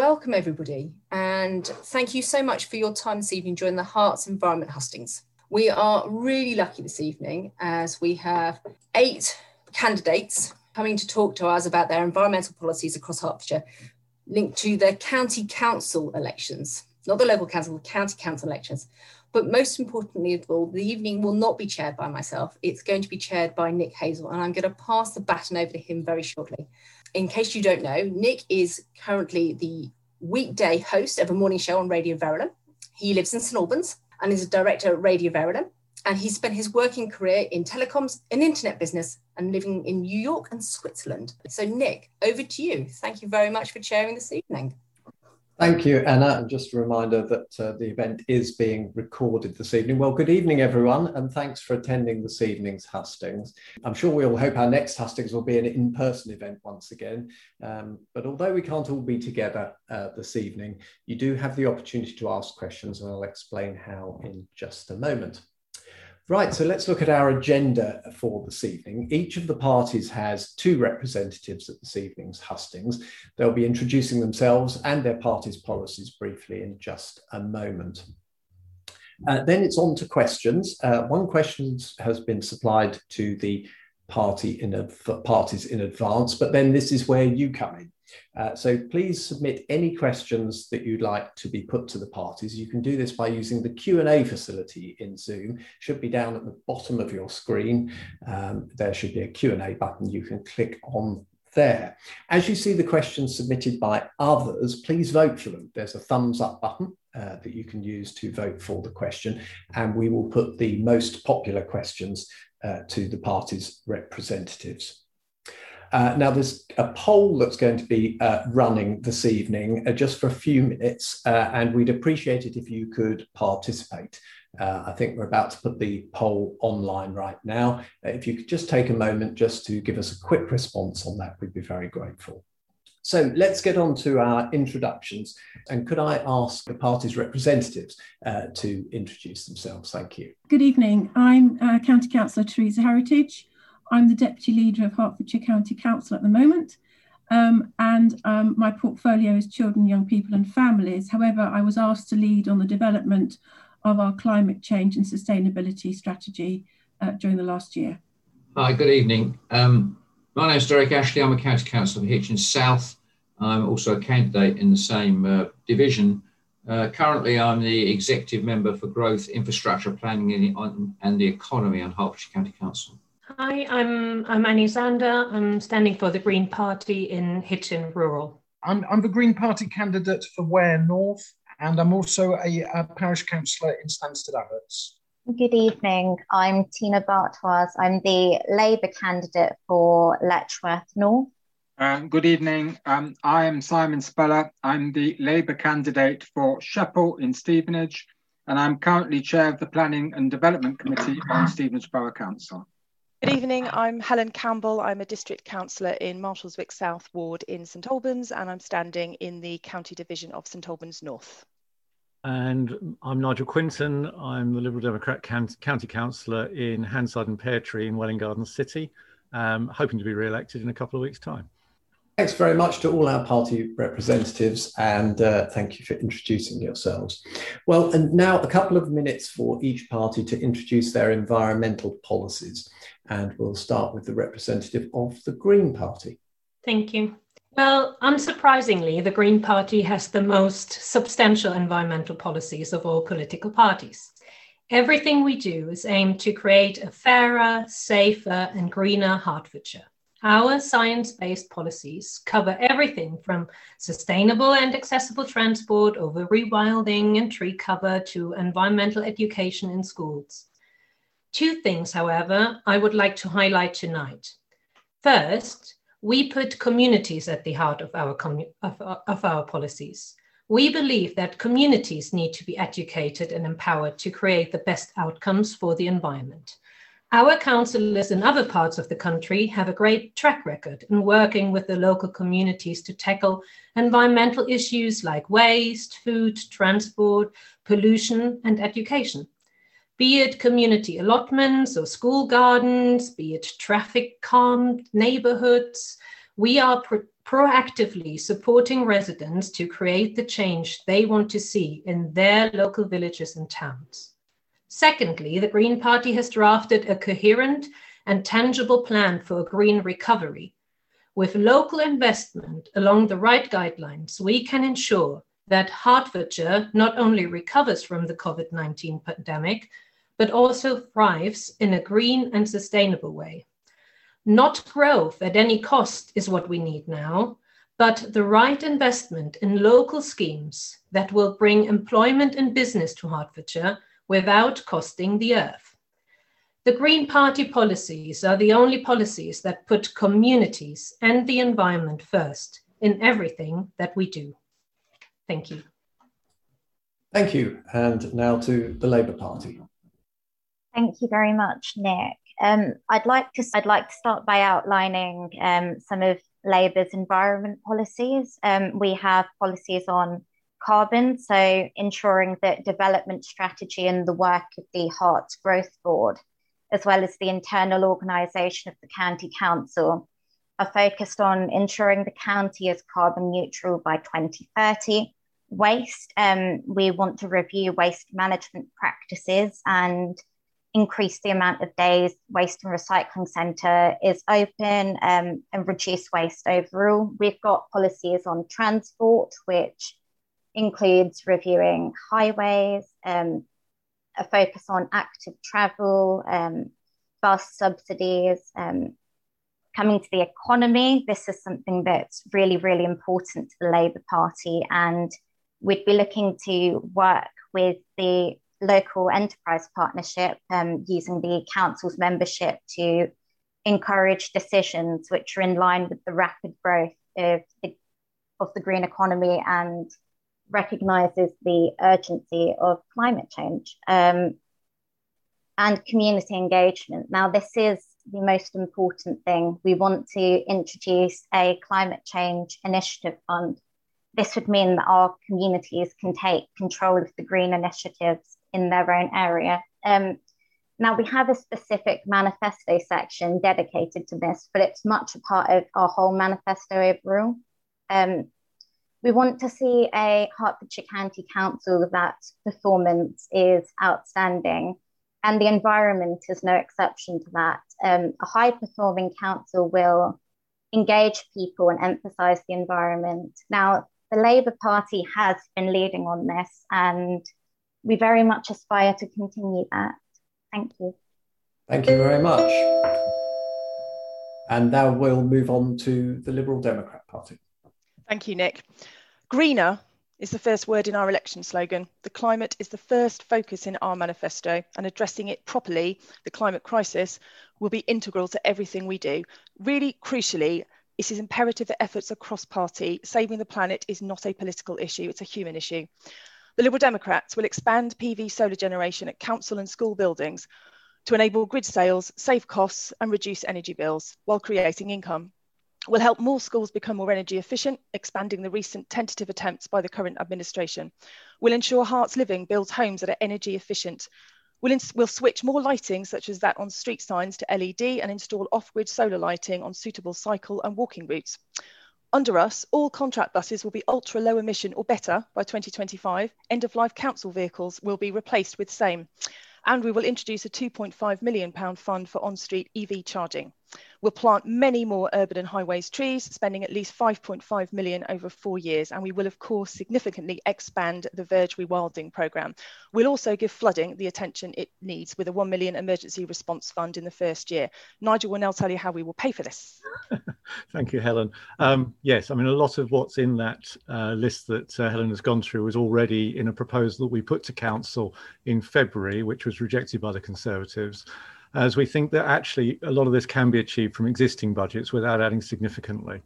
welcome everybody, and thank you so much for your time this evening during the Herts Environment Hustings. We are really lucky this evening as we have eight candidates coming to talk to us about their environmental policies across Hertfordshire linked to the county council elections, not the local council, the county council elections. But most importantly of all, the evening will not be chaired by myself. It's going to be chaired by Nick Hazell, and I'm going to pass the baton over to him very shortly. In case you don't know, Nick is currently the weekday host of a morning show on Radio Verulam. He lives in St Albans and is a director at Radio Verulam and he spent his working career in telecoms and internet business and living in New York and Switzerland. So, Nick, over to you. Thank you very much for chairing this evening. Thank you, Anna. And just a reminder that uh, the event is being recorded this evening. Well, good evening, everyone, and thanks for attending this evening's hustings. I'm sure we all hope our next hustings will be an in person event once again. Um, but although we can't all be together uh, this evening, you do have the opportunity to ask questions, and I'll explain how in just a moment. Right, so let's look at our agenda for this evening. Each of the parties has two representatives at this evening's hustings. They'll be introducing themselves and their party's policies briefly in just a moment. Uh, then it's on to questions. Uh, one question has been supplied to the party in a, parties in advance, but then this is where you come in. Uh, so please submit any questions that you'd like to be put to the parties. You can do this by using the Q&A facility in Zoom. Should be down at the bottom of your screen. Um, there should be a Q&A button you can click on there. As you see the questions submitted by others, please vote for them. There's a thumbs up button uh, that you can use to vote for the question, and we will put the most popular questions uh, to the party's representatives. Uh, now, there's a poll that's going to be uh, running this evening uh, just for a few minutes, uh, and we'd appreciate it if you could participate. Uh, I think we're about to put the poll online right now. Uh, if you could just take a moment just to give us a quick response on that, we'd be very grateful. So let's get on to our introductions. And could I ask the party's representatives to introduce themselves? Thank you. Good evening. I'm County Councillor Theresa Heritage. I'm the Deputy Leader of Hertfordshire County Council at the moment, um, and um, my portfolio is children, young people, and families. However, I was asked to lead on the development of our climate change and sustainability strategy uh, during the last year. Hi, good evening. Um, my name is Derrick Ashley. I'm a County Councillor for Hitchin South. I'm also a candidate in the same uh, division. Uh, currently, I'm the Executive Member for Growth, Infrastructure Planning and the Economy on Hertfordshire County Council. Hi, I'm I'm Anni Sander. I'm standing for the Green Party in Hitchin Rural. I'm, I'm the Green Party candidate for Ware North, and I'm also a, a parish councillor in Stanstead Abbotts. Good evening. I'm Tina Bartois. I'm the Labour candidate for Letchworth North. Uh, good evening. Um, I am Simon Speller. I'm the Labour candidate for Shephall in Stevenage, and I'm currently chair of the Planning and Development Committee on Stevenage Borough Council. Good evening, I'm Helen Campbell. I'm a district councillor in Marshallswick South Ward in St Albans, and I'm standing in the county division of St Albans North. And I'm Nigel Quinton. I'm the Liberal Democrat county councillor in Handside and Pear Tree in Welwyn Garden City, um, hoping to be re-elected in a couple of weeks' time. Thanks very much to all our party representatives and uh, thank you for introducing yourselves. Well, and now a couple of minutes for each party to introduce their environmental policies. And we'll start with the representative of the Green Party. Thank you. Well, unsurprisingly, the Green Party has the most substantial environmental policies of all political parties. Everything we do is aimed to create a fairer, safer, and greener Hertfordshire. Our science based policies cover everything from sustainable and accessible transport over rewilding and tree cover to environmental education in schools. Two things, however, I would like to highlight tonight. First, we put communities at the heart of our, of, of our policies. We believe that communities need to be educated and empowered to create the best outcomes for the environment. Our councillors in other parts of the country have a great track record in working with the local communities to tackle environmental issues like waste, food, transport, pollution, and education be it community allotments or school gardens, be it traffic calmed neighborhoods, we are pro proactively supporting residents to create the change they want to see in their local villages and towns. Secondly, the Green Party has drafted a coherent and tangible plan for a green recovery. With local investment along the right guidelines, we can ensure that Hertfordshire not only recovers from the COVID 19 pandemic, but also thrives in a green and sustainable way. Not growth at any cost is what we need now, but the right investment in local schemes that will bring employment and business to Hertfordshire without costing the earth. The Green Party policies are the only policies that put communities and the environment first in everything that we do. Thank you. Thank you. And now to the Labour Party. Thank you very much, Nick. Um, I'd like to I'd like to start by outlining um, some of Labour's environment policies. Um, we have policies on carbon, so ensuring that development strategy and the work of the Herts Growth Board, as well as the internal organisation of the county council, are focused on ensuring the county is carbon neutral by 2030. Waste, um, we want to review waste management practices and increase the amount of days waste and recycling centre is open um, and reduce waste overall. We've got policies on transport, which includes reviewing highways, um, a focus on active travel, um, bus subsidies. Um, coming to the economy, this is something that's really, really important to the Labour Party, and we'd be looking to work with the local enterprise partnership um, using the council's membership to encourage decisions which are in line with the rapid growth of the, of the green economy and recognizes the urgency of climate change um, and community engagement. Now, this is the most important thing. We want to introduce a climate change initiative fund. This would mean that our communities can take control of the green initiatives in their own area. Um, now, we have a specific manifesto section dedicated to this, but it's much a part of our whole manifesto overall. Um, we want to see a Hertfordshire County Council that performance is outstanding, and the environment is no exception to that. Um, a high performing council will engage people and emphasise the environment. Now, the Labour Party has been leading on this, and we very much aspire to continue that. Thank you. Thank you very much. And now we'll move on to the Liberal Democrat Party. Thank you, Nick. Greener is the first word in our election slogan. The climate is the first focus in our manifesto, and addressing it properly, the climate crisis, will be integral to everything we do. Really crucially, it is imperative that efforts across party, saving the planet is not a political issue, it's a human issue. The Liberal Democrats will expand PV solar generation at council and school buildings to enable grid sales, save costs, and reduce energy bills while creating income. Will help more schools become more energy efficient, expanding the recent tentative attempts by the current administration. Will ensure Herts Living builds homes that are energy efficient. Will, will switch more lighting, such as that on street signs, to LED and install off grid solar lighting on suitable cycle and walking routes. Under us, all contract buses will be ultra low emission or better by 2025. End of life council vehicles will be replaced with same. And we will introduce a £2.5 million fund for on street EV charging. We'll plant many more urban and highways trees, spending at least 5.5 million over four years. And we will, of course, significantly expand the verge rewilding programme. We'll also give flooding the attention it needs with a 1 million emergency response fund in the first year. Nigel will now tell you how we will pay for this. Thank you, Helen. Um, yes, I mean, a lot of what's in that uh, list that uh, Helen has gone through was already in a proposal that we put to Council in February, which was rejected by the Conservatives as we think that actually a lot of this can be achieved from existing budgets without adding significantly.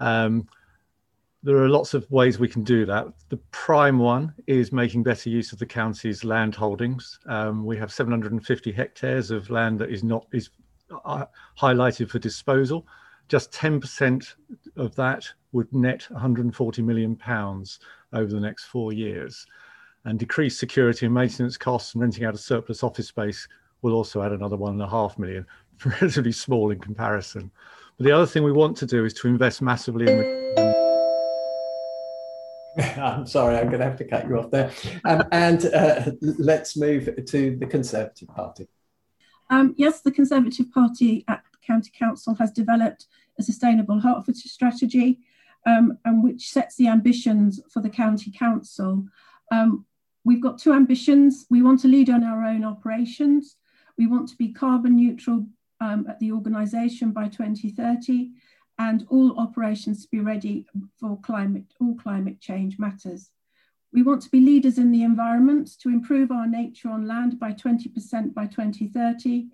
Um, there are lots of ways we can do that. The prime one is making better use of the county's land holdings. Um, we have 750 hectares of land that is not is uh, highlighted for disposal. Just 10% of that would net 140 million pounds over the next four years. And decreased security and maintenance costs and renting out a surplus office space will also add another one and a half million, relatively small in comparison. But the other thing we want to do is to invest massively in. The- I'm sorry, I'm going to have to cut you off there. Um, and uh, let's move to the Conservative Party. Um, yes, the Conservative Party at County Council has developed a sustainable Hertfordshire strategy, um, and which sets the ambitions for the County Council. Um, we've got two ambitions. We want to lead on our own operations. We want to be carbon neutral um, at the organisation by 2030, and all operations to be ready for climate, all climate change matters. We want to be leaders in the environment to improve our nature on land by 20% by 2030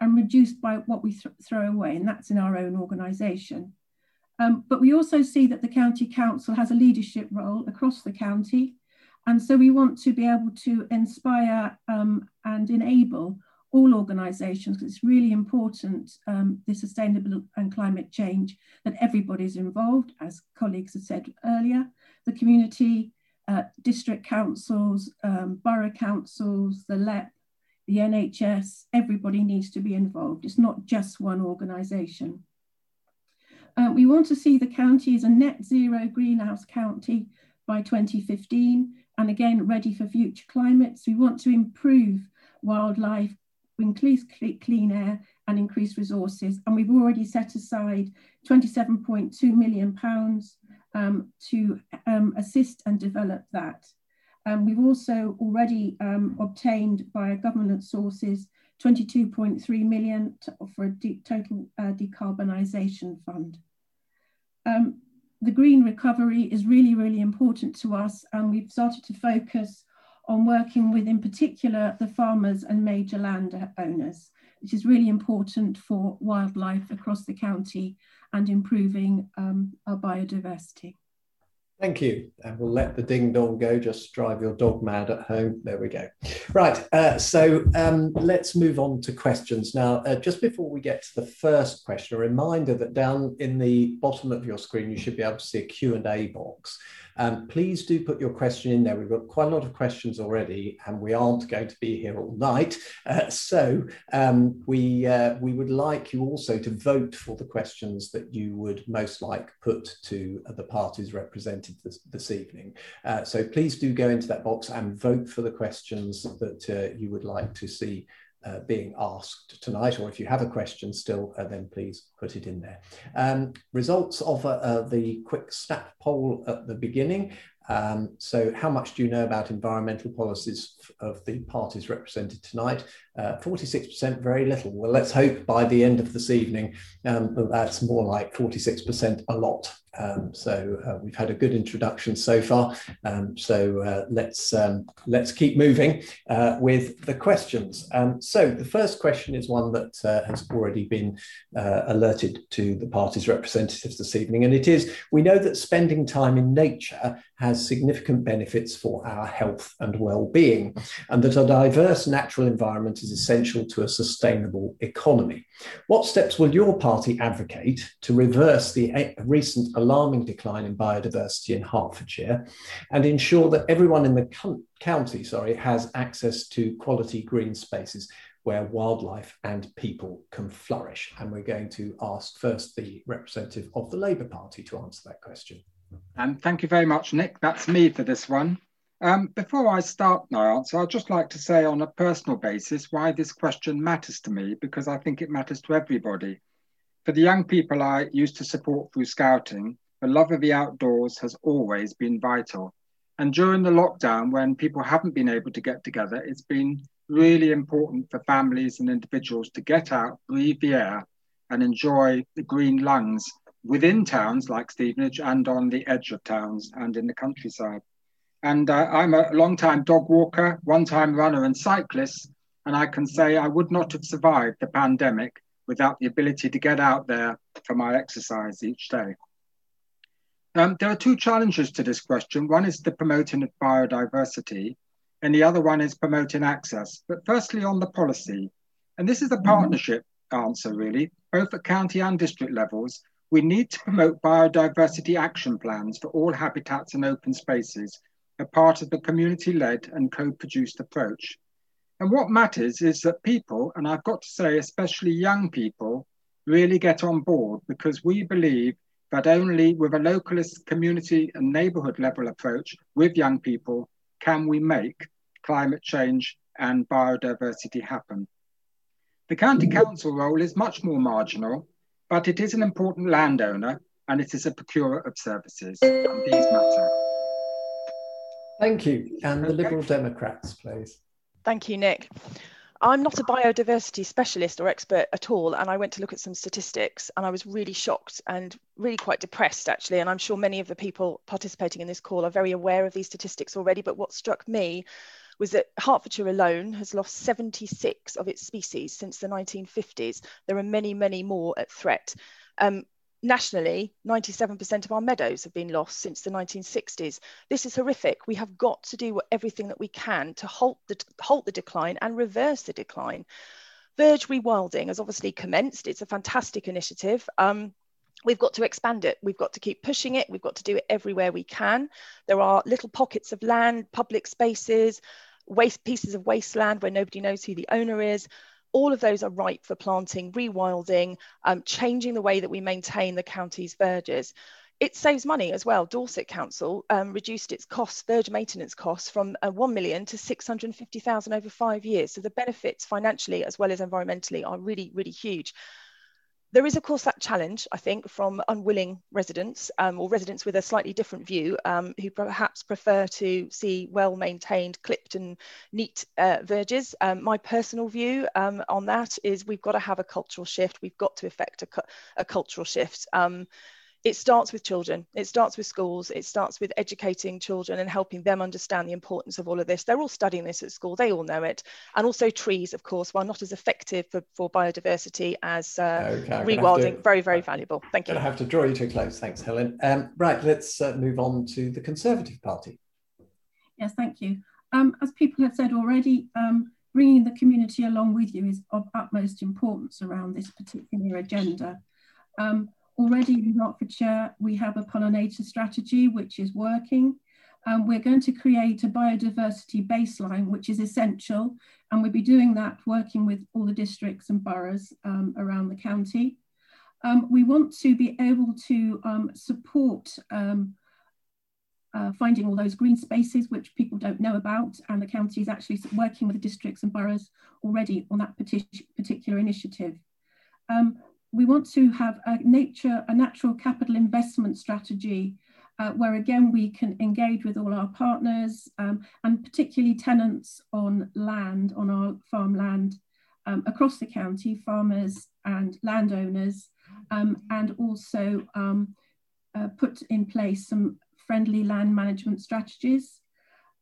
and reduce by what we th throw away, and that's in our own organisation. Um, but we also see that the County Council has a leadership role across the county. And so we want to be able to inspire um, and enable all organisations, because it's really important, um, the sustainable and climate change, that everybody's involved, as colleagues have said earlier, the community, uh, district councils, um, borough councils, the LEP, the NHS, everybody needs to be involved. It's not just one organisation. Uh, we want to see the county as a net zero greenhouse county by 2015 and again ready for future climates. We want to improve wildlife increase clean air and increase resources. And we've already set aside 27.2 million pounds um, to um, assist and develop that. Um, we've also already um, obtained via government sources 22.3 million to, for a de total uh, decarbonisation fund. Um, the green recovery is really, really important to us and we've started to focus on working with, in particular, the farmers and major landowners, which is really important for wildlife across the county and improving um, our biodiversity. Thank you. And we'll let the ding dong go. Just drive your dog mad at home. There we go. Right. Uh, so um, let's move on to questions. Now, uh, just before we get to the first question, a reminder that down in the bottom of your screen, you should be able to see a Q&A box. Um, please do put your question in there. We've got quite a lot of questions already, and we aren't going to be here all night. Uh, so um, we uh, we would like you also to vote for the questions that you would most like put to the parties represented this, this evening. Uh, so please do go into that box and vote for the questions that uh, you would like to see uh, being asked tonight, or if you have a question still, uh, then please put it in there. Um, results of uh, uh the quick snap poll at the beginning. Um, so how much do you know about environmental policies of the parties represented tonight? 46%, uh, very little. Well, let's hope by the end of this evening um, that's more like 46%, a lot. Um, so uh, we've had a good introduction so far. Um, so uh, let's um, let's keep moving uh, with the questions. Um, so the first question is one that uh, has already been uh, alerted to the party's representatives this evening, and it is: we know that spending time in nature has significant benefits for our health and well-being, and that a diverse natural environment is essential to a sustainable economy. What steps will your party advocate to reverse the eh, recent alarming decline in biodiversity in Hertfordshire and ensure that everyone in the county sorry, has access to quality green spaces where wildlife and people can flourish? And we're going to ask first the representative of the Labour Party to answer that question. And thank you very much, Nick. That's me for this one. Um, before I start my answer, I'd just like to say on a personal basis why this question matters to me, because I think it matters to everybody. For the young people I used to support through scouting, the love of the outdoors has always been vital. And during the lockdown, when people haven't been able to get together, it's been really important for families and individuals to get out, breathe the air, and enjoy the green lungs within towns like Stevenage and on the edge of towns and in the countryside. And uh, I'm a long-time dog walker, one-time runner and cyclist, and I can say I would not have survived the pandemic without the ability to get out there for my exercise each day. Um, there are two challenges to this question. One is the promoting of biodiversity, and the other one is promoting access. But firstly, on the policy, and this is a mm-hmm. partnership answer really, both at county and district levels, we need to promote biodiversity action plans for all habitats and open spaces a part of the community led and co produced approach. And what matters is that people, and I've got to say, especially young people, really get on board because we believe that only with a localist community and neighbourhood level approach with young people can we make climate change and biodiversity happen. The county council role is much more marginal, but it is an important landowner and it is a procurer of services, and these matter. Thank you. And the Liberal Democrats, please. Thank you, Nick. I'm not a biodiversity specialist or expert at all, and I went to look at some statistics and I was really shocked and really quite depressed actually. And I'm sure many of the people participating in this call are very aware of these statistics already. But what struck me was that Hertfordshire alone has lost 76 of its species since the 1950s. There are many, many more at threat. Um, nationally, 97% of our meadows have been lost since the 1960s. This is horrific. We have got to do everything that we can to halt the, halt the decline and reverse the decline. Verge rewilding has obviously commenced. It's a fantastic initiative. Um, we've got to expand it. We've got to keep pushing it. We've got to do it everywhere we can. There are little pockets of land, public spaces, waste pieces of wasteland where nobody knows who the owner is all of those are ripe for planting, rewilding, um, changing the way that we maintain the county's verges. It saves money as well. Dorset Council um, reduced its costs, verge maintenance costs, from uh, 1 million to 650,000 over five years. So the benefits financially as well as environmentally are really, really huge. There is, of course, that challenge, I think, from unwilling residents um, or residents with a slightly different view um, who perhaps prefer to see well maintained, clipped, and neat uh, verges. Um, my personal view um, on that is we've got to have a cultural shift. We've got to effect a, a cultural shift. It starts with children. It starts with schools. It starts with educating children and helping them understand the importance of all of this. They're all studying this at school. They all know it. And also trees of course while not as effective for, for biodiversity as uh, okay, rewilding to, very very valuable. Thank you. I have to draw you to a close. Thanks helen. Um, right let's uh, move on to the conservative party. Yes thank you. Um, as people have said already um, bringing the community along with you is of utmost importance around this particular agenda. Um, Already in Hertfordshire, we have a pollinator strategy, which is working. Um, we're going to create a biodiversity baseline, which is essential. And we'll be doing that working with all the districts and boroughs um, around the county. Um, we want to be able to um, support um, uh, finding all those green spaces, which people don't know about. And the county is actually working with the districts and boroughs already on that particular initiative. Um, we want to have a nature, a natural capital investment strategy uh, where again we can engage with all our partners um, and particularly tenants on land, on our farmland um, across the county, farmers and landowners, um, and also um, uh, put in place some friendly land management strategies.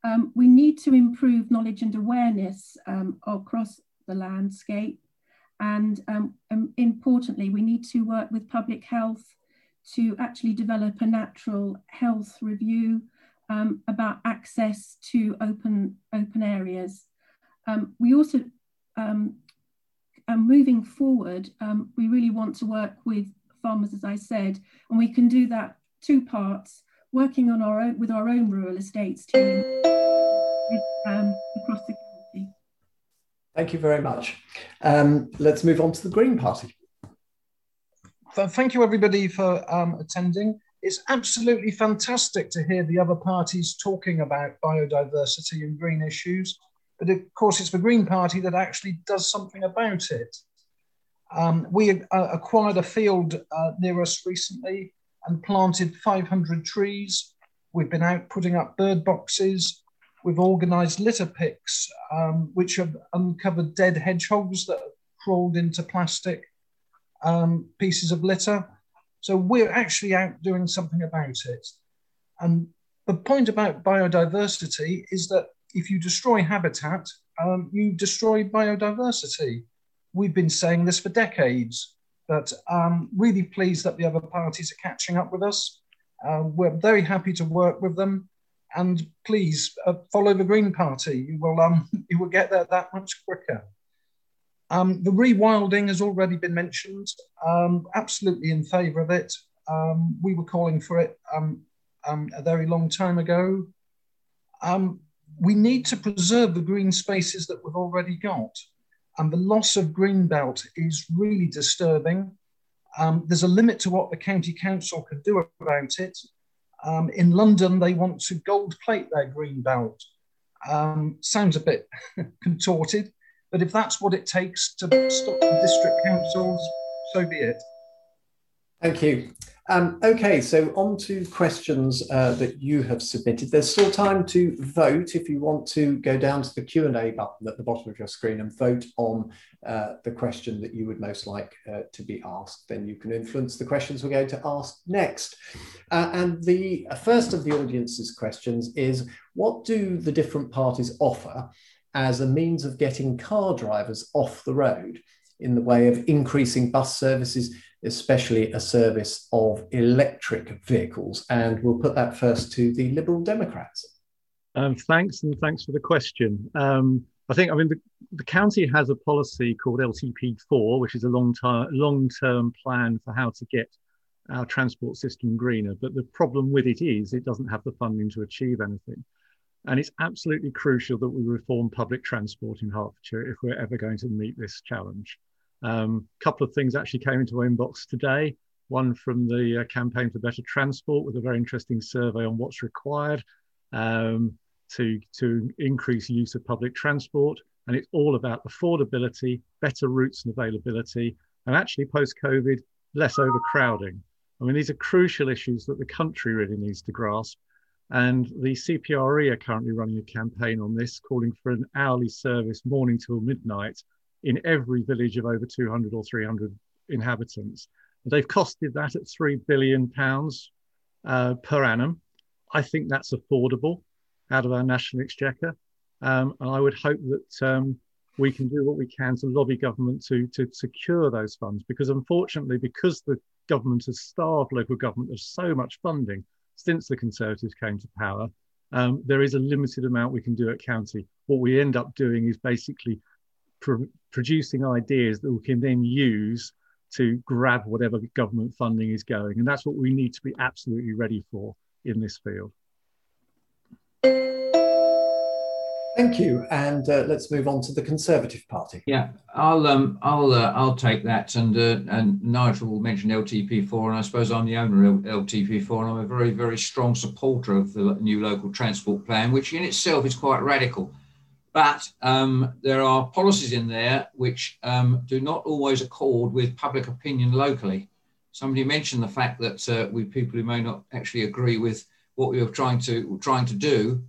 Um, we need to improve knowledge and awareness um, across the landscape and um, um, importantly, we need to work with public health to actually develop a natural health review um, about access to open, open areas. Um, we also, um, moving forward, um, we really want to work with farmers, as I said, and we can do that two parts, working on our own, with our own rural estates team across the Thank you very much. Um, let's move on to the Green Party. Thank you, everybody, for um, attending. It's absolutely fantastic to hear the other parties talking about biodiversity and green issues. But of course, it's the Green Party that actually does something about it. Um, we uh, acquired a field uh, near us recently and planted 500 trees. We've been out putting up bird boxes. We've organised litter picks, um, which have uncovered dead hedgehogs that have crawled into plastic um, pieces of litter. So we're actually out doing something about it. And the point about biodiversity is that if you destroy habitat, um, you destroy biodiversity. We've been saying this for decades, but I'm really pleased that the other parties are catching up with us. Uh, we're very happy to work with them and please uh, follow the Green Party. You will, um, you will get there that much quicker. Um, the rewilding has already been mentioned. Um, absolutely in favour of it. Um, we were calling for it um, um, a very long time ago. we need to preserve the green spaces that we've already got. And the loss of green belt is really disturbing. There's a limit to what the county council can do about it. Um, in London, they want to gold plate their green belt. Um, sounds a bit contorted, but if that's what it takes to stop the district councils, so be it. Thank you. Um, okay, so on to questions uh, that you have submitted. There's still time to vote if you want to go down to the Q&A button at the bottom of your screen and vote on uh, the question that you would most like uh, to be asked. Then you can influence the questions we're going to ask next. Uh, and the first of the audience's questions is, what do the different parties offer as a means of getting car drivers off the road in the way of increasing bus services, especially a service of electric vehicles? And we'll put that first to the Liberal Democrats. Um, thanks, and thanks for the question. Um, I think, I mean, the, the, county has a policy called LTP4, which is a long time, long-term plan for how to get our transport system greener. But the problem with it is it doesn't have the funding to achieve anything. And it's absolutely crucial that we reform public transport in Hertfordshire if we're ever going to meet this challenge. A um, couple of things actually came into my inbox today. One from the uh, Campaign for Better Transport with a very interesting survey on what's required um, to, to increase use of public transport. And it's all about affordability, better routes and availability, and actually post COVID, less overcrowding. I mean, these are crucial issues that the country really needs to grasp. And the CPRE are currently running a campaign on this, calling for an hourly service morning till midnight in every village of over 200 or 300 inhabitants. They've costed that at three billion pounds uh, per annum. I think that's affordable out of our national exchequer, um, and I would hope that um, we can do what we can to lobby government to to secure those funds. Because unfortunately, because the government has starved local government of so much funding since the Conservatives came to power, um, there is a limited amount we can do at county. What we end up doing is basically producing ideas that we can then use to grab whatever government funding is going. And that's what we need to be absolutely ready for in this field. Thank you, and uh, let's move on to the Conservative Party. Yeah, I'll um, I'll uh, I'll take that, and uh, and Nigel will mention LTP4, and I suppose I'm the owner of LTP4, and I'm a very very strong supporter of the new local transport plan, which in itself is quite radical. But um, there are policies in there which um, do not always accord with public opinion locally. Somebody mentioned the fact that uh, we people who may not actually agree with what we are trying to trying to do,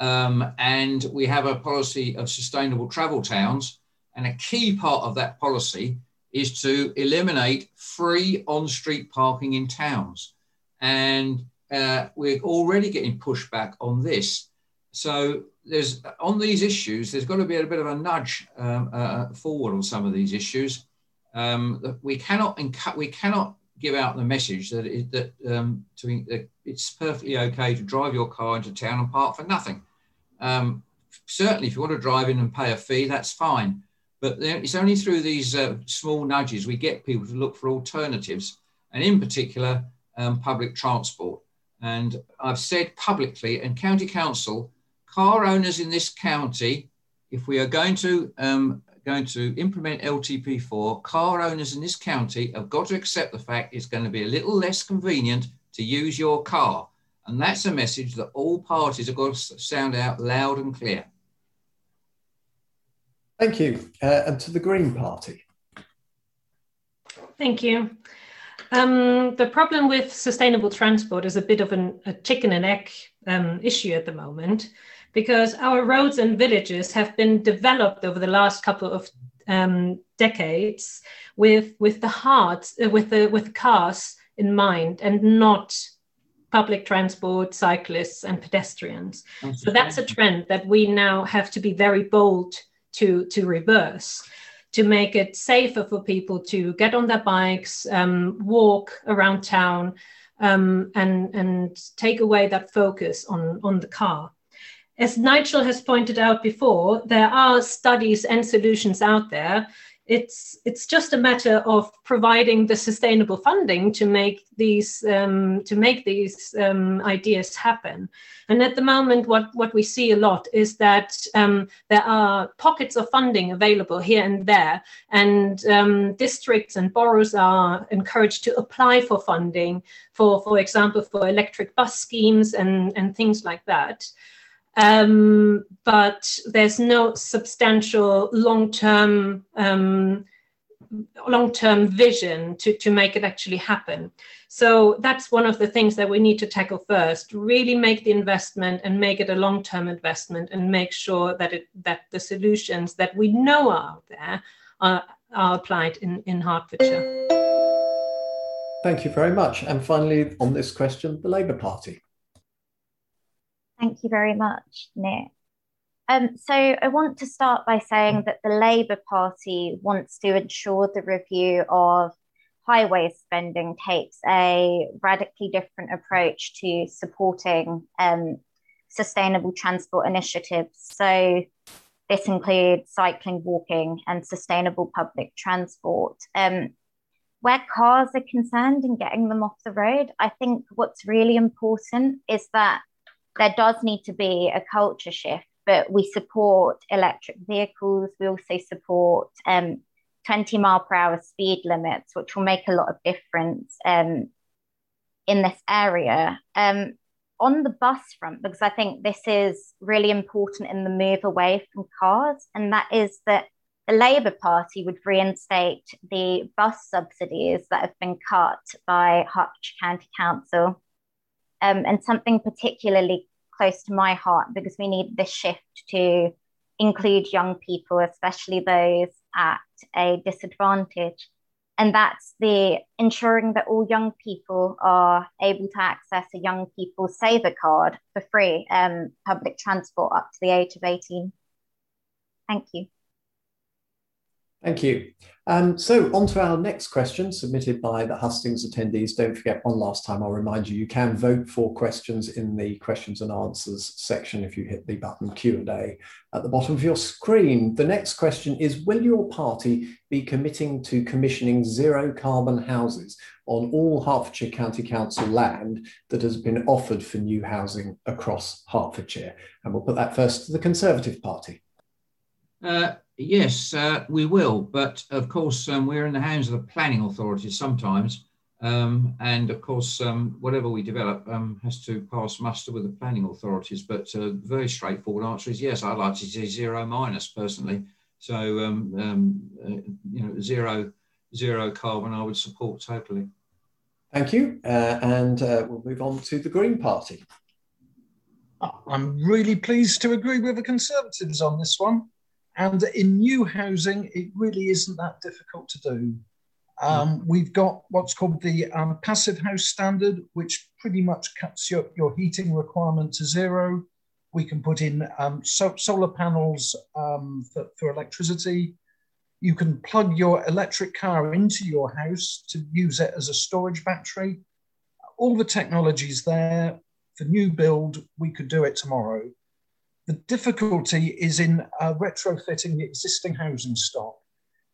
um, and we have a policy of sustainable travel towns, and a key part of that policy is to eliminate free on-street parking in towns, and uh, we're already getting pushback on this. So there's on these issues, there's got to be a bit of a nudge um, uh, forward on some of these issues. Um, we cannot we cannot give out the message that it, that um, to that it's perfectly okay to drive your car into town and park for nothing. Um, certainly, if you want to drive in and pay a fee, that's fine. But it's only through these uh, small nudges we get people to look for alternatives, and in particular, um, public transport. And I've said publicly, and county council car owners in this county, if we are going to um, going to implement LTP4, car owners in this county have got to accept the fact it's going to be a little less convenient to use your car. And that's a message that all parties have got to sound out loud and clear. Thank you. Uh, and to the Green Party. Thank you. Um, the problem with sustainable transport is a bit of an, a chicken and egg um, issue at the moment because our roads and villages have been developed over the last couple of um, decades with with the heart uh, with the with cars in mind and not public transport cyclists and pedestrians. So that's a trend that we now have to be very bold to to reverse to make it safer for people to get on their bikes um, walk around town um, and and take away that focus on on the car as Nigel has pointed out before, there are studies and solutions out there. it's it's just a matter of providing the sustainable funding to make these um, to make these um, ideas happen. And at the moment, what what we see a lot is that um, there are pockets of funding available here and there, and um, districts and boroughs are encouraged to apply for funding for, for example, for electric bus schemes and and things like that. Um, but there's no substantial long-term um, long-term vision to, to make it actually happen. So that's one of the things that we need to tackle first. Really make the investment and make it a long-term investment, and make sure that it that the solutions that we know are out there are, are applied in, in Hertfordshire. Thank you very much. And finally, on this question, the Labour Party. Thank you very much, Nick. Um, so I want to start by saying that the Labour Party wants to ensure the review of highway spending takes a radically different approach to supporting um, sustainable transport initiatives. So this includes cycling, walking, and sustainable public transport. Um, where cars are concerned and getting them off the road, I think what's really important is that there does need to be a culture shift, but we support electric vehicles. We also support um, 20 mile per hour speed limits, which will make a lot of difference um, in this area. Um, on the bus front, because I think this is really important in the move away from cars, and that is that the Labour Party would reinstate the bus subsidies that have been cut by Hertfordshire County Council um, and something particularly close to my heart because we need this shift to include young people, especially those at a disadvantage. And that's the ensuring that all young people are able to access a young people saver card for free, um, public transport up to the age of 18. Thank you. Thank you. Um, so on to our next question submitted by the Hustings attendees. Don't forget one last time, I'll remind you, you can vote for questions in the questions and answers section if you hit the button Q&A at the bottom of your screen. The next question is, will your party be committing to commissioning zero carbon houses on all Hertfordshire County Council land that has been offered for new housing across Hertfordshire? And we'll put that first to the Conservative Party. Uh, yes, uh, we will. But of course, um, we're in the hands of the planning authorities sometimes. Um, and of course, um, whatever we develop um, has to pass muster with the planning authorities. But uh, very straightforward answer is yes, I'd like to see zero minus personally. So, um, um, uh, you know, zero, zero carbon, I would support totally. Thank you. Uh, and uh, we'll move on to the Green Party. I'm really pleased to agree with the Conservatives on this one. And in new housing, it really isn't that difficult to do. Um, mm. we've got what's called the um, passive house standard, which pretty much cuts your, your heating requirement to zero. We can put in um, so, solar panels um, for, for electricity. You can plug your electric car into your house to use it as a storage battery. All the technology's there. For new build, we could do it tomorrow. The difficulty is in uh, retrofitting the existing housing stock.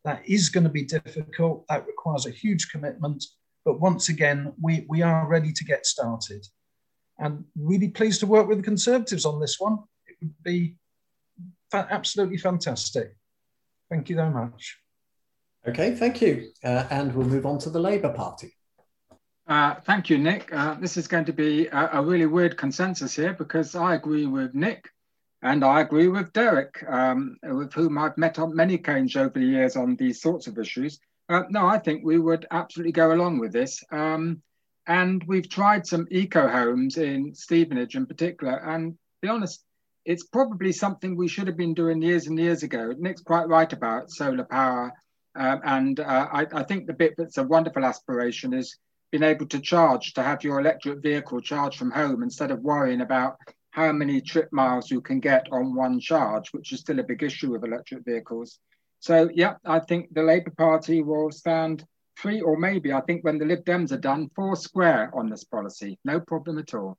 That is going to be difficult. That requires a huge commitment. But once again, we, we are ready to get started. And really pleased to work with the Conservatives on this one. It would be fa absolutely fantastic. Thank you very much. Okay, thank you. Uh, and we'll move on to the Labour Party. Uh, thank you, Nick. Uh, this is going to be a, a, really weird consensus here because I agree with Nick and I agree with Derrick, um, with whom I've met on many occasions over the years on these sorts of issues. Uh, no, I think we would absolutely go along with this. Um, and we've tried some eco homes in Stevenage in particular. And be honest, it's probably something we should have been doing years and years ago. Nick's quite right about solar power. Uh, and uh, I, I, think the bit that's a wonderful aspiration is being able to charge, to have your electric vehicle charged from home instead of worrying about how many trip miles you can get on one charge, which is still a big issue with electric vehicles. So, yeah, I think the Labour Party will stand three or maybe, I think when the Lib Dems are done, four square on this policy. No problem at all.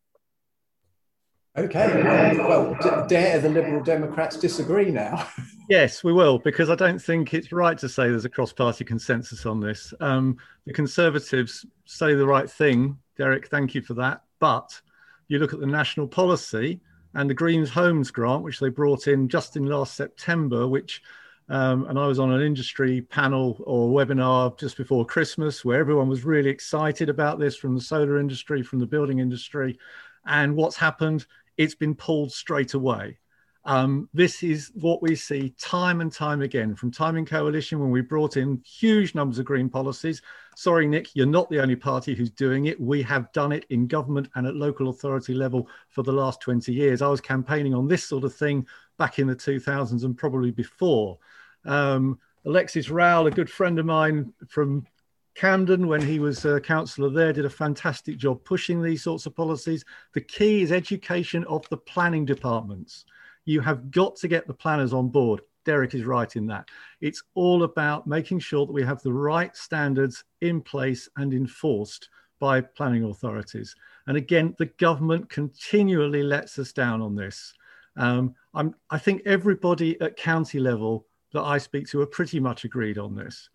Okay, well, well dare the Liberal Democrats disagree now? yes, we will, because I don't think it's right to say there's a cross party consensus on this. Um, the Conservatives say the right thing. Derrick, thank you for that. But you look at the national policy and the Greens Homes Grant, which they brought in just in last September, which um, and I was on an industry panel or webinar just before Christmas where everyone was really excited about this from the solar industry, from the building industry. And what's happened? It's been pulled straight away. Um, this is what we see time and time again from Timing Coalition when we brought in huge numbers of green policies. Sorry, Nick, you're not the only party who's doing it. We have done it in government and at local authority level for the last 20 years. I was campaigning on this sort of thing back in the 2000s and probably before. Um, Alexis Rowell, a good friend of mine from Camden, when he was a councillor there, did a fantastic job pushing these sorts of policies. The key is education of the planning departments. You have got to get the planners on board. Derrick is right in that. It's all about making sure that we have the right standards in place and enforced by planning authorities. And again, the government continually lets us down on this. Um, i think everybody at county level that I speak to are pretty much agreed on this.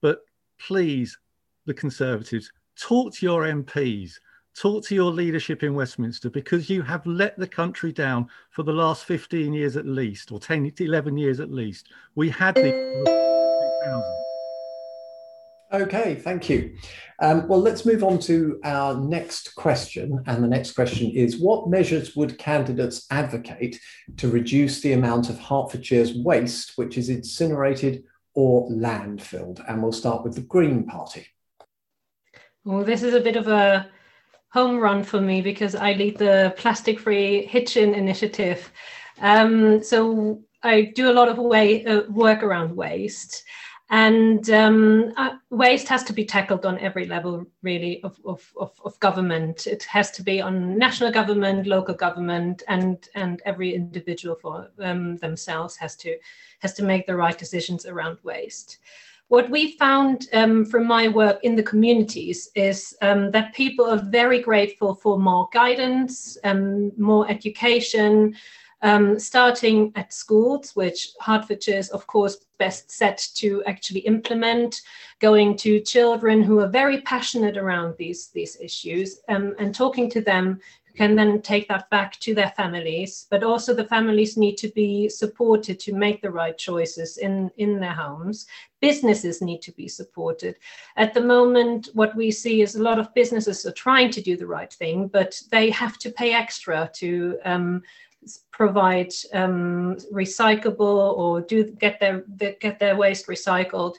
But please, the Conservatives, talk to your MPs, talk to your leadership in Westminster because you have let the country down for the last 15 years at least, or 10, 11 years at least. We had the. Okay, thank you. Um, well, let's move on to our next question. And the next question is What measures would candidates advocate to reduce the amount of Hertfordshire's waste which is incinerated or landfilled? And we'll start with the Green Party. Well, this is a bit of a home run for me because I lead the plastic free Hitchin initiative. Um, so I do a lot of way, uh, work around waste. And um, uh, waste has to be tackled on every level, really, of, of, of, of, government. It has to be on national government, local government, and and every individual for um, themselves has to has to make the right decisions around waste. What we found um, from my work in the communities is um, that people are very grateful for more guidance, um, more education, um, starting at schools, which Hertfordshire is, of course, best set to actually implement, going to children who are very passionate around these, these issues um, and talking to them can then take that back to their families but also the families need to be supported to make the right choices in in their homes businesses need to be supported at the moment what we see is a lot of businesses are trying to do the right thing but they have to pay extra to um, provide um, recyclable or do get their get their waste recycled.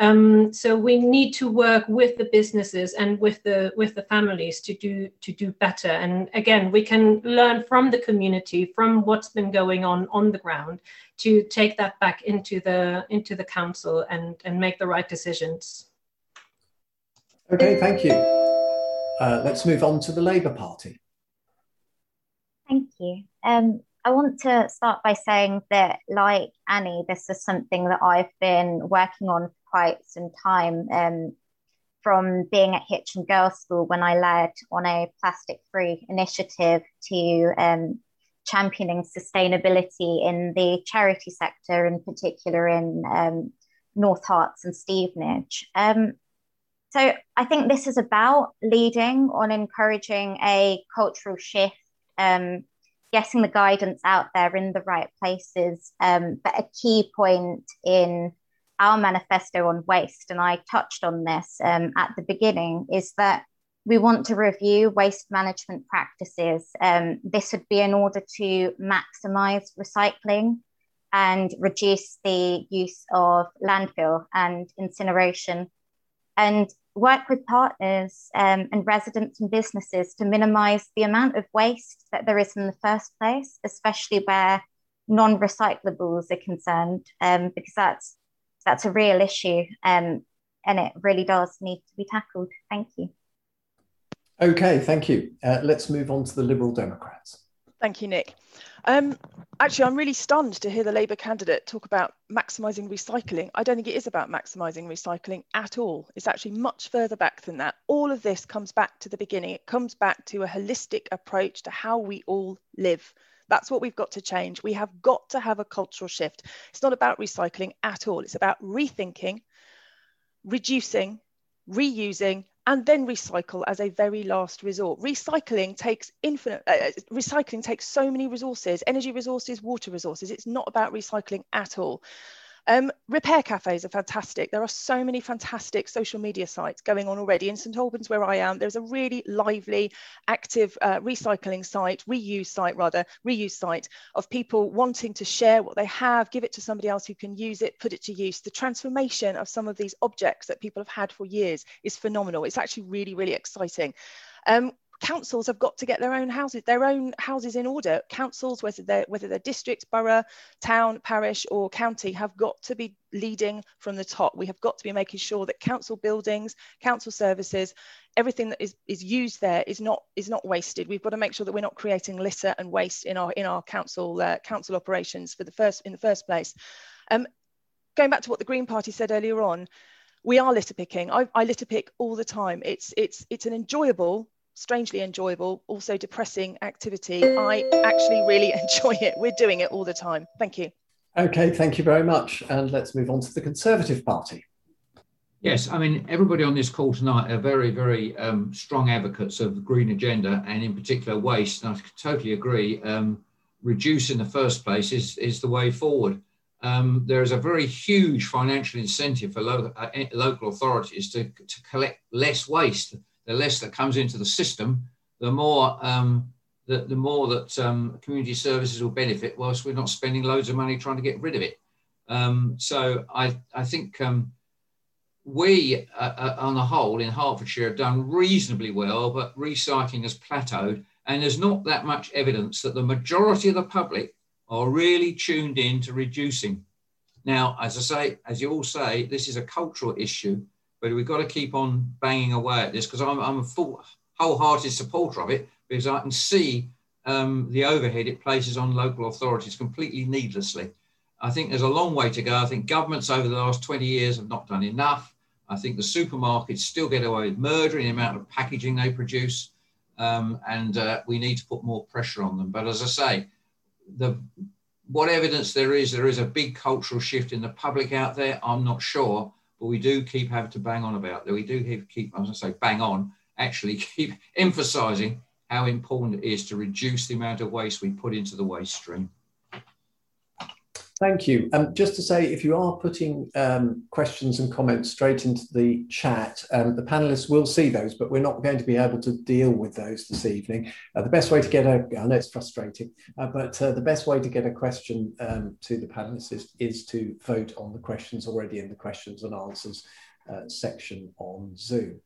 Um, so we need to work with the businesses and with the with the families to do to do better. And again, we can learn from the community, from what's been going on on the ground, to take that back into the into the council and and make the right decisions. Okay, thank you. Uh, let's move on to the Labour Party. Thank you. Um, I want to start by saying that, like Anni, this is something that I've been working on for quite some time. Um, from being at Hitchin Girls School when I led on a plastic free initiative to um, championing sustainability in the charity sector, in particular in um, North Herts and Stevenage. Um, so I think this is about leading on encouraging a cultural shift um, getting the guidance out there in the right places. Um, but a key point in our manifesto on waste, and I touched on this um, at the beginning, is that we want to review waste management practices. Um, this would be in order to maximize recycling and reduce the use of landfill and incineration. And work with partners um, and residents and businesses to minimize the amount of waste that there is in the first place, especially where non-recyclables are concerned, um, because that's that's a real issue um, and it really does need to be tackled. Thank you. Okay, thank you. Uh, let's move on to the Liberal Democrats. Thank you, Nick. Um, actually, I'm really stunned to hear the Labour candidate talk about maximising recycling. I don't think it is about maximising recycling at all. It's actually much further back than that. All of this comes back to the beginning. It comes back to a holistic approach to how we all live. That's what we've got to change. We have got to have a cultural shift. It's not about recycling at all. It's about rethinking, reducing, reusing, and then recycle as a very last resort. Recycling takes infinite, uh, uh, recycling takes so many resources, energy resources, water resources. It's not about recycling at all. Um, repair cafes are fantastic. There are so many fantastic social media sites going on already. In St Albans, where I am, there's a really lively, active uh, recycling site, reuse site rather, reuse site of people wanting to share what they have, give it to somebody else who can use it, put it to use. The transformation of some of these objects that people have had for years is phenomenal. It's actually really, really exciting. Um, councils have got to get their own houses, their own houses in order. Councils, whether they're whether they're district, borough, town, parish, or county, have got to be leading from the top. We have got to be making sure that council buildings, council services, everything that is, is used there is not is not wasted. We've got to make sure that we're not creating litter and waste in our in our council uh, council operations for the first in the first place. Um, going back to what the Green Party said earlier on, we are litter picking. I, I litter pick all the time. It's it's it's an enjoyable strangely enjoyable, also depressing activity. I actually really enjoy it. We're doing it all the time. Thank you. Okay, thank you very much. And let's move on to the Conservative Party. Yes, I mean, everybody on this call tonight are very, very um, strong advocates of the green agenda and in particular waste. And I totally agree. Um, reduce in the first place is, is the way forward. Um, there is a very huge financial incentive for lo- uh, local authorities to, to collect less waste the less that comes into the system, the more um, the, the more that um, community services will benefit, whilst we're not spending loads of money trying to get rid of it. Um, so I I think um, we uh, uh, on the whole in Hertfordshire have done reasonably well, but recycling has plateaued, and there's not that much evidence that the majority of the public are really tuned in to reducing. Now, as I say, as you all say, this is a cultural issue but we've got to keep on banging away at this because I'm, I'm a full, wholehearted supporter of it because I can see um, the overhead it places on local authorities completely needlessly. I think there's a long way to go. I think governments over the last 20 years have not done enough. I think the supermarkets still get away with murdering the amount of packaging they produce, um, and uh, we need to put more pressure on them. But as I say, the what evidence there is, there is a big cultural shift in the public out there. I'm not sure, but we do keep having to bang on about that. We do keep, I was going to say bang on, actually keep emphasizing how important it is to reduce the amount of waste we put into the waste stream. Thank you. Um, just to say, if you are putting um, questions and comments straight into the chat, um, the panelists will see those, but we're not going to be able to deal with those this evening. Uh, the best way to get a, I know it's frustrating, uh, but uh, the best way to get a question um, to the panelists is, is to vote on the questions already in the questions and answers uh, section on Zoom.